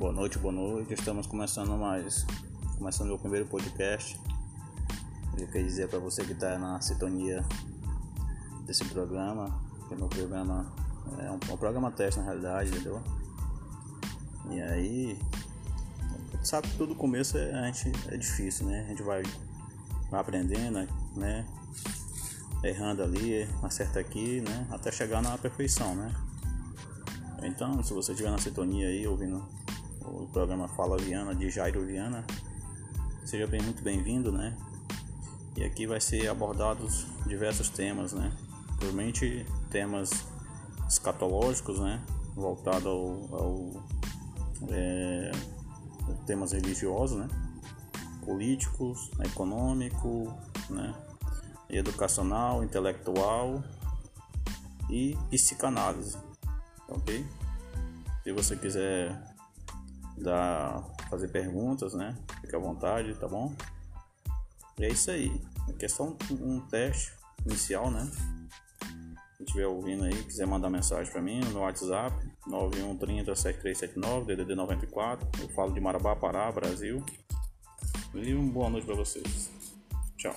Boa noite, boa noite. Estamos começando mais, começando o primeiro podcast. Eu queria dizer para você que está na sintonia desse programa, que é meu programa é um, um programa teste na realidade, entendeu? E aí, sabe que todo começo é, a gente, é difícil, né? A gente vai, vai aprendendo, né? Errando ali, acerta aqui, né? Até chegar na perfeição, né? Então, se você estiver na sintonia aí, ouvindo o programa Fala Viana, de Jairo Viana, seja bem, muito bem-vindo, né? E aqui vai ser abordados diversos temas, né? Provavelmente temas escatológicos, né? Voltado ao, ao é, temas religiosos, né? Políticos, econômico, né? Educacional, intelectual e psicanálise ok? Se você quiser dar, fazer perguntas, né? Fique à vontade, tá bom? E é isso aí. Aqui é só um, um teste inicial, né? Se estiver ouvindo aí, quiser mandar mensagem para mim no WhatsApp, 9130 7379, DDD 94. Eu falo de Marabá, Pará, Brasil. E uma boa noite para vocês. Tchau.